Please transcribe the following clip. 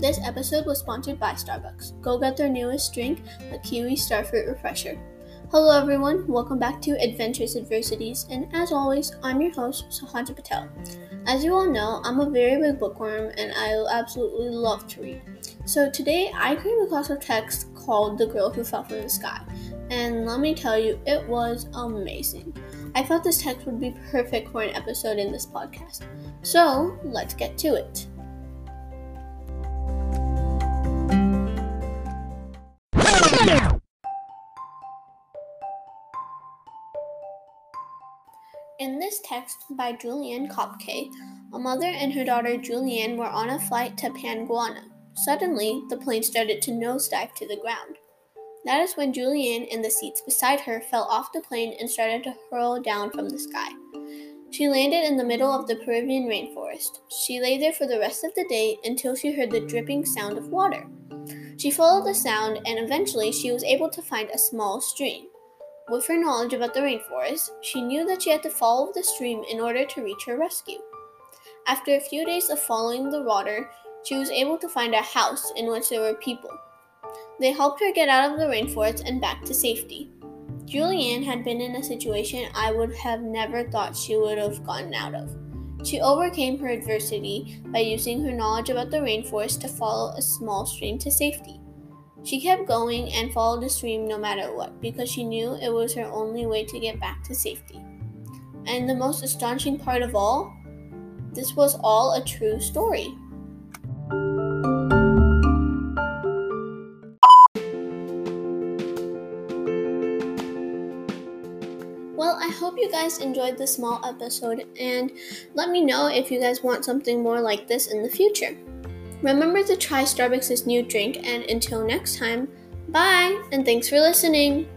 This episode was sponsored by Starbucks. Go get their newest drink, the Kiwi Starfruit Refresher. Hello, everyone. Welcome back to Adventurous Adversities, and as always, I'm your host, Sahaja Patel. As you all know, I'm a very big bookworm, and I absolutely love to read. So today, I came across a text called "The Girl Who Fell from the Sky," and let me tell you, it was amazing. I thought this text would be perfect for an episode in this podcast. So let's get to it. In this text by Juliane Koepcke, a mother and her daughter Juliane were on a flight to Panguana. Suddenly, the plane started to nosedive to the ground. That is when Juliane and the seats beside her fell off the plane and started to hurl down from the sky. She landed in the middle of the Peruvian rainforest. She lay there for the rest of the day until she heard the dripping sound of water. She followed the sound and eventually she was able to find a small stream. With her knowledge about the rainforest, she knew that she had to follow the stream in order to reach her rescue. After a few days of following the water, she was able to find a house in which there were people. They helped her get out of the rainforest and back to safety. Juliane had been in a situation I would have never thought she would have gotten out of. She overcame her adversity by using her knowledge about the rainforest to follow a small stream to safety. She kept going and followed the stream no matter what because she knew it was her only way to get back to safety. And the most astonishing part of all, this was all a true story. Well, I hope you guys enjoyed this small episode and let me know if you guys want something more like this in the future. Remember to try Starbucks' new drink, and until next time, bye, and thanks for listening.